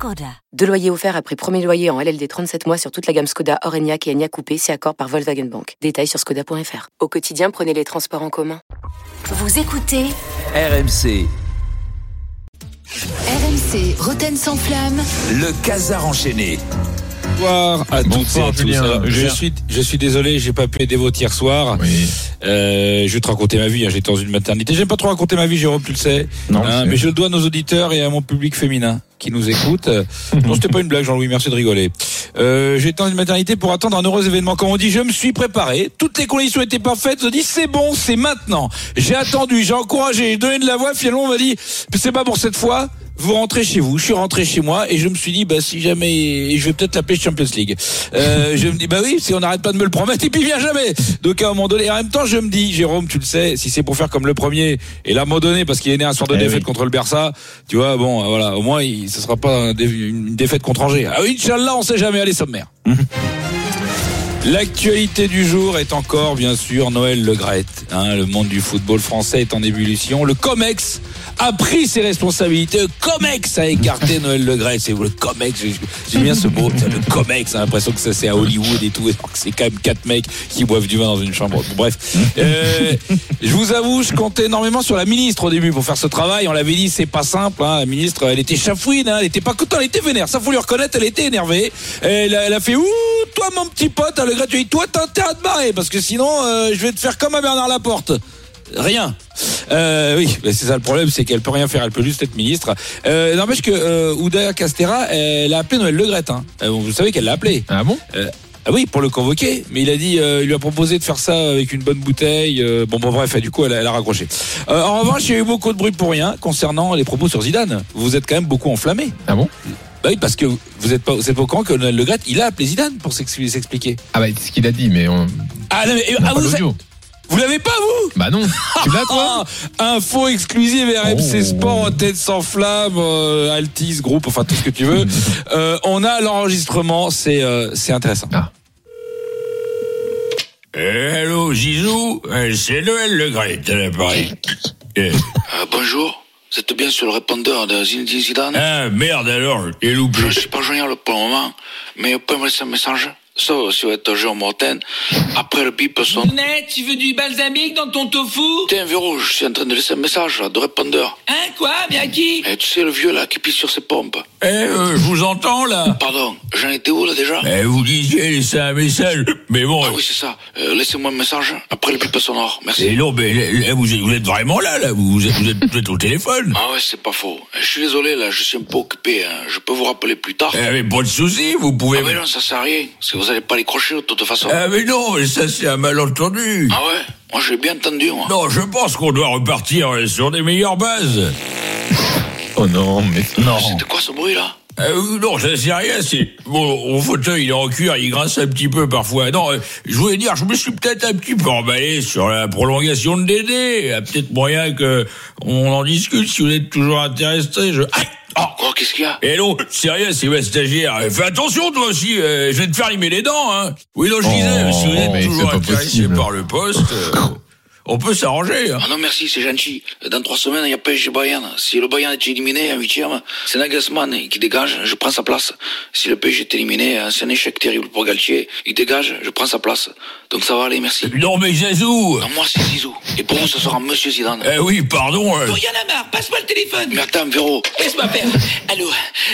Skoda. Deux loyers offerts après premier loyer en LLD 37 mois sur toute la gamme Skoda, Orenia et Enya Coupé, c'est accord par Volkswagen Bank. Détails sur skoda.fr. Au quotidien, prenez les transports en commun. Vous écoutez RMC, RMC Roten sans flamme. le casar enchaîné. Bonsoir à toutes et Bonsoir, à tous. Julien. Alors, je suis, je suis désolé, j'ai pas pu aider votre hier soir. Euh, je vais te raconter ma vie. hein, J'étais dans une maternité. J'aime pas trop raconter ma vie, Jérôme, tu le sais. Non, Hein, mais je le dois à nos auditeurs et à mon public féminin qui nous écoute. Euh, non, c'était pas une blague, Jean-Louis. Merci de rigoler. Euh, J'étais dans une maternité pour attendre un heureux événement. Comme on dit, je me suis préparé. Toutes les conditions étaient parfaites. Je dis, c'est bon, c'est maintenant. J'ai attendu, j'ai encouragé, j'ai donné de la voix. Finalement, on m'a dit, c'est pas pour cette fois. Vous rentrez chez vous. Je suis rentré chez moi et je me suis dit, bah, si jamais, je vais peut-être l'appeler Champions League. Euh, je me dis, bah oui, si on n'arrête pas de me le promettre et puis il vient jamais. Donc, à un moment donné, et en même temps, je me dis, Jérôme, tu le sais, si c'est pour faire comme le premier et là, à un moment donné, parce qu'il est né un soir de Eh défaite oui. contre le Barça, tu vois, bon, voilà, au moins, il, ce sera pas une défaite contre Angers. Ah oui, Inch'Allah, on sait jamais. Allez, sommaire. L'actualité du jour est encore, bien sûr, Noël Le Graët. Hein, le monde du football français est en ébullition. Le COMEX a pris ses responsabilités. COMEX a écarté Noël Le Graët. C'est le COMEX. j'ai- J'aime bien ce mot. Le COMEX. J'ai l'impression que ça c'est à Hollywood et tout. C'est quand même quatre mecs qui boivent du vin dans une chambre. Bref. Euh, je vous avoue, je comptais énormément sur la ministre au début pour faire ce travail. On l'avait dit, c'est pas simple. Hein. La ministre, elle était chafouine. Hein. Elle était pas contente. Elle était vénère. Ça faut lui reconnaître. Elle était énervée. Elle, a- elle a fait ouh, toi mon petit pote, hein, le gratuit. Toi, t'as intérêt à te barrer parce que sinon, euh, je vais te faire comme à Bernard Laporte. Rien. Euh, oui, c'est ça le problème, c'est qu'elle peut rien faire, elle peut juste être ministre. Euh, N'empêche que euh, Ouda Castera, elle a appelé Noël Le. Hein. Euh, vous savez qu'elle l'a appelé. Ah bon? Euh, ah oui, pour le convoquer, mais il a dit, euh, il lui a proposé de faire ça avec une bonne bouteille. euh, bon, bon, bref, et du coup, elle a, elle a raccroché. Euh, en revanche, il y a eu beaucoup de bruit pour rien concernant les propos sur Zidane. Vous êtes quand même beaucoup enflammé. Ah bon? Bah oui, parce que vous êtes pas, vous êtes pas au courant que Noël Le Graët, il a appelé Zidane pour s'ex- s'expliquer. Ah bah c'est ce qu'il a dit, mais on Ah, non, mais, on ah, vous. Vous l'avez pas vous Bah non. Tu l'as toi Ah, Info exclusive RMC Oh. Sport en tête sans flamme, euh, Altis groupe, enfin tout ce que tu veux. Euh, on a l'enregistrement, c'est euh, c'est intéressant. Ah. Hello Zizou, Euh, c'est Noël Le Graët à l'appareil. Bonjour, vous êtes bien sur le répondeur de Zinedine Zidane Ah merde alors, j'ai loupé. Je ne suis pas joignable pour le moment, mais vous pouvez me laisser un message Sauf si vous êtes Jérôme Morten. Après le bip son... Net, tu veux du balsamique dans ton tofu? Tiens, Véro, je suis en train de laisser un message là, de répondeur. Hein, quoi Mais à qui? Eh, tu sais, le vieux là qui pisse sur ses pompes. Eh, euh, je vous entends là. Pardon, j'en étais où là déjà? Eh, vous disiez laisser un message, mais bon. Ah oui, c'est ça. Euh, Laissez-moi un message après le bip sonore. Et Merci. non, mais là, vous, êtes, vous êtes vraiment là, là. Vous êtes, vous êtes, vous êtes au téléphone. Ah ouais, c'est pas faux. Je suis désolé là, je suis un peu occupé. hein. Je peux vous rappeler plus tard. Eh, mais pas de souci, vous pouvez. Ah mais non, ça sert à rien, parce que vous allez pas les crocher de toute façon. Ah, mais non, ça c'est un malentendu. Ah ouais? Moi, j'ai bien entendu, moi. Non, je pense qu'on doit repartir euh, sur des meilleures bases. Oh non, mais non. C'était quoi ce bruit là? Euh, non, ça c'est rien, c'est... Bon, mon fauteuil, il est en cuir, il grince un petit peu parfois. Non, euh, je voulais dire, je me suis peut-être un petit peu emballé sur la prolongation de Dédé. Il y a peut-être moyen que on en discute si vous êtes toujours intéressé. Je... Aïe Oh Oh, qu'est-ce qu'il y a? Eh non, c'est rien, c'est ma stagiaire. Fais attention, toi aussi, euh, je vais te faire limer les dents, hein. Oui, non, je disais, Oh, si vous êtes mais toujours intéressé par le poste, euh, on peut s'arranger, hein. Ah non, merci, c'est gentil. Dans trois semaines, il y a PSG Bayern. Si le Bayern est éliminé en huitième, c'est Nagelsmann qui dégage, je prends sa place. Si le PSG est éliminé, hein, c'est un échec terrible pour Galtier. Il dégage, je prends sa place. Donc ça va aller, merci. Non, mais Zazou Non, moi, c'est Zizou. Et pour vous, ce sera Monsieur Zidane. Eh oui, pardon. euh, a marre, passe-moi le téléphone Mais attends, Véro. Laisse-moi faire Allô,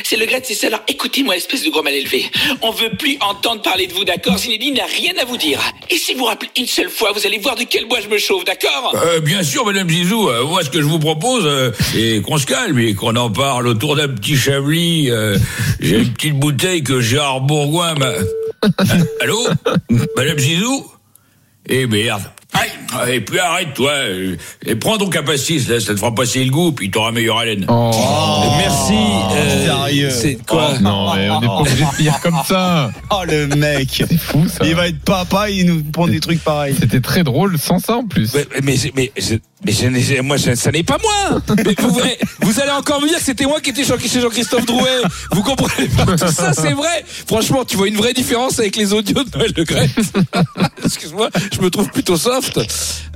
c'est le grade, c'est ça. Alors écoutez-moi, espèce de gros mal élevé. On veut plus entendre parler de vous, d'accord? Zinedine n'a rien à vous dire. Et si vous rappelez une seule fois, vous allez voir de quel bois je me chauffe, d'accord Euh, bien sûr, Madame Zizou. euh, moi, ce que je vous propose, euh, c'est qu'on se calme et qu'on en parle autour d'un petit chablis. euh, J'ai une petite bouteille que Gérard Bourgoin m'a... Ah, Allô? Madame Zizou Eh merde. Aïe, et puis arrête, toi. euh, Et prends ton capaciste, là, ça te fera passer le goût, puis t'auras meilleure haleine. Oh. Merci. euh, sérieux. C'est quoi Non, mais on n'est pas obligé de finir comme ça. Oh le mec C'est fou ça. Il va être papa, il nous prend des trucs pareils. C'était très drôle sans ça en plus. Mais, mais, mais, je- mais je n'ai- moi, je- ça n'est pas moi. Mais vous, vous allez encore me dire que c'était moi qui étais chez Jean-Christophe Drouet. Vous comprenez pas tout ça, c'est vrai. Franchement, tu vois une vraie différence avec les audios de Noël Le Graët. Excuse-moi, je me trouve plutôt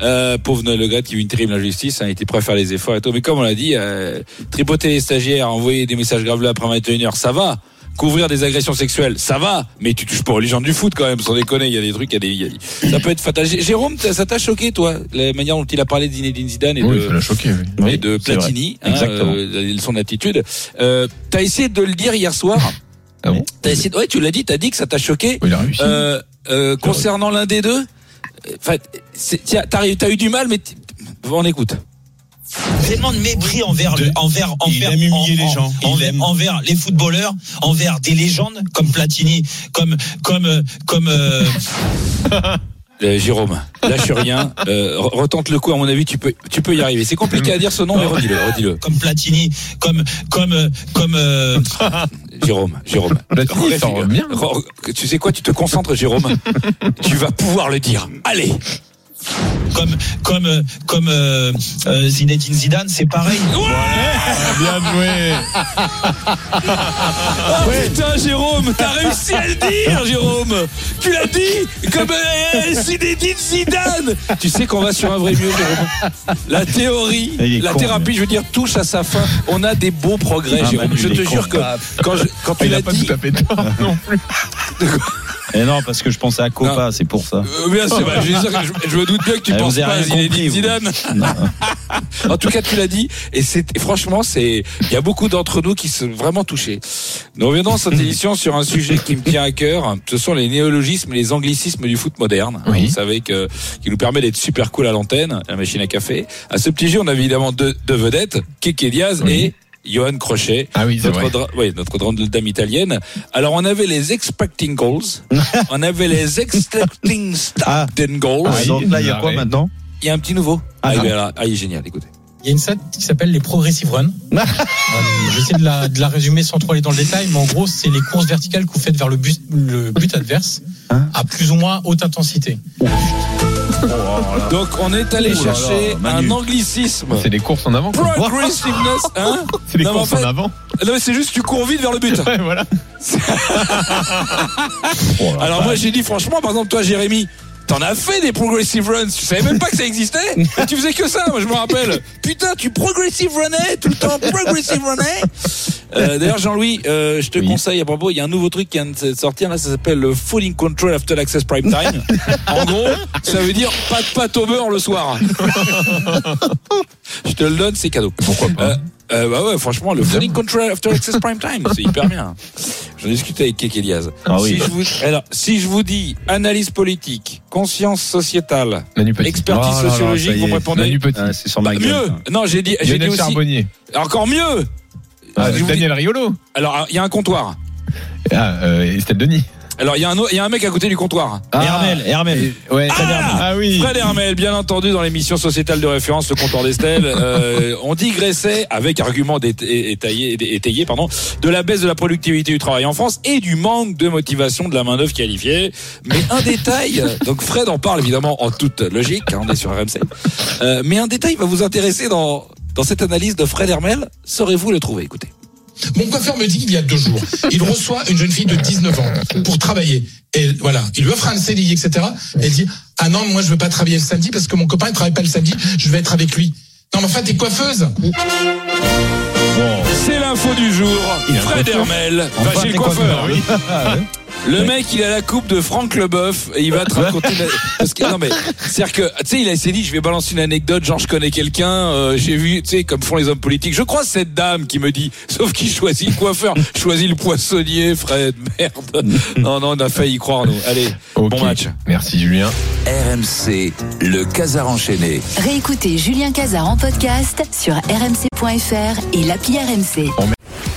Euh, pauvre Noël Le Graët qui vit une terrible injustice, hein, il était prêt à faire les efforts et tout. Mais comme on l'a dit, euh, tripoter les stagiaires, envoyer des messages graveleux après 21h, ça va. Couvrir des agressions sexuelles, ça va, mais tu touches pas aux légendes du foot quand même, sans déconner, il y a des trucs, il y a des, y a- ça peut être fatal. Jérôme, ça t'a choqué toi, la manière dont il a parlé de Zinedine Zidane et Oui, de, ça choqué. oui. Oui, et de. Platini, hein, Exactement. euh, son attitude. Euh, t'as essayé de le dire hier soir. Ah bon? T'as essayé, ouais, tu l'as dit, t'as dit que ça t'a choqué. Oui, Il a réussi. Euh, euh, concernant l'un des deux, euh, enfin, t'as t'as eu du mal, mais on écoute. tellement de mépris envers le- envers il envers aime humilier en- les gens. en- Il envers, aime. envers les footballeurs envers des légendes comme Platini comme comme euh, comme euh, Euh, Jérôme, lâche rien, euh, re- retente le coup. À mon avis, tu peux, tu peux y arriver. C'est compliqué à dire ce nom, mais redis-le, redis-le. comme Platini comme comme euh, comme euh, Jérôme, Jérôme. Platini, Tu sais quoi Tu te concentres, Jérôme. tu vas pouvoir le dire. Allez. Comme comme euh, comme euh, euh, Zinedine Zidane c'est pareil Bien joué. Oh putain, Jérôme, t'as réussi à le dire, Jérôme. Tu l'as dit comme euh, Zinedine Zidane. Tu sais qu'on va sur un vrai mieux, Jérôme. La théorie, la con, thérapie, je veux dire, touche à sa fin. On a des beaux progrès, Ah, Jérôme. Manu, Je te con. jure que quand, je, quand tu l'as a pas dit, tout à fait tort non plus. Et non, parce que je pensais à Copa, c'est pour ça. Euh, bien, c'est vrai, je, je- je me doute bien que tu penses pas à Zinedine. Zidane. en tout cas, tu l'as dit, et c'est franchement, c'est il y a beaucoup d'entre nous qui sont vraiment touchés. Nous reviendrons cette édition sur un sujet qui me tient à cœur. Ce sont les néologismes et les anglicismes du foot moderne. Oui. Vous savez que qui nous permet d'être super cool à l'antenne, la machine à café. À ce petit jeu, on a évidemment deux, deux vedettes, Keke Diaz Oui. et Johan Crochet. Ah oui, notre, vrai. dra- oui, notre grande dame italienne. Alors, on avait les expecting goals. on avait les expecting Ah. goals. Ah, donc là, il y a il quoi maintenant? Il y a un petit nouveau. Ah, Ah. il est là. Ah, il est génial, écoutez. Il y a une scène qui s'appelle les Progressive Run. Euh, J'essaie de la, de la résumer sans trop aller dans le détail, mais en gros, c'est les courses verticales que vous faites vers le but, le but adverse Hein? à plus ou moins haute intensité. Donc, on est allé Oh là là, chercher un anglicisme. C'est les courses en avant. quoi. Progressiveness, hein C'est Non, en courses en avant. Non, mais c'est juste tu cours vite vers le but. Ouais, voilà. Alors moi j'ai dit franchement, par exemple toi Jérémy, t'en as fait des progressive runs, tu savais même pas que ça existait Et Tu faisais que ça, moi je me rappelle. Putain, tu progressive runnais tout le temps, progressive runnais. Euh, D'ailleurs Jean-Louis, euh, je te Oui. conseille à propos, il y a un nouveau truc qui vient de sortir là, ça s'appelle le Full in Control After Access Prime Time. En gros, ça veut dire pas de pâte au beurre le soir. je te le donne, c'est cadeau. Pourquoi pas Euh, bah ouais, franchement, le Full in Control After Access Prime Time, c'est hyper bien. J'en discutais avec Keke. Ah oui. si, je vous, alors, si je vous dis analyse politique, conscience sociétale, Manu Petit. expertise Oh sociologique, vous me répondez Manu Petit. Ah, C'est sur ma gueule. mieux. Non, j'ai dit, j'ai dit aussi Charbonnier. encore mieux. Ah, Daniel Riolo. Alors, il y a un comptoir. Ah, euh, Estelle Denis. Alors, il y a un, autre- il y a un mec à côté du comptoir. Hermel, Hermel. Ouais, Ah, ah oui. Fred Hermel, bien entendu, dans l'émission sociétale de référence, le comptoir d'Estelle, euh, on digressait avec argument étayé, étayé, pardon, de la baisse de la productivité du travail en France et du manque de motivation de la main d'œuvre qualifiée. Mais un détail, donc Fred en parle évidemment en toute logique, hein, on est sur RMC. Euh, mais un détail va vous intéresser dans dans cette analyse de Fred Hermel. Saurez-vous le trouver? Écoutez. Mon coiffeur me dit qu'il y a deux jours, il reçoit une jeune fille de 19 ans pour travailler. Et voilà, il lui offre un CDI, etc. Et elle dit, ah non, moi je veux pas travailler le samedi parce que mon copain ne travaille pas le samedi, je vais être avec lui. Non mais enfin, t'es coiffeuse. C'est l'info du jour. Fred Hermel va Enfin, chez le coiffeur. Le mec, il a la coupe de Franck Leboeuf et il va te raconter. la- Parce que non mais, c'est-à-dire que tu sais, il s'est dit, je vais balancer une anecdote. Genre, je connais quelqu'un. euh, J'ai vu, tu sais, comme font les hommes politiques. Je crois cette dame qui me dit, sauf qu'il choisit le coiffeur, choisit le poissonnier, Fred. Merde. Non, non, on a failli y croire nous. Allez, Ok. bon match. Merci Julien. RMC, le Casar enchaîné. Réécoutez Julien Cazard en podcast sur rmc.fr et l'appli RMC.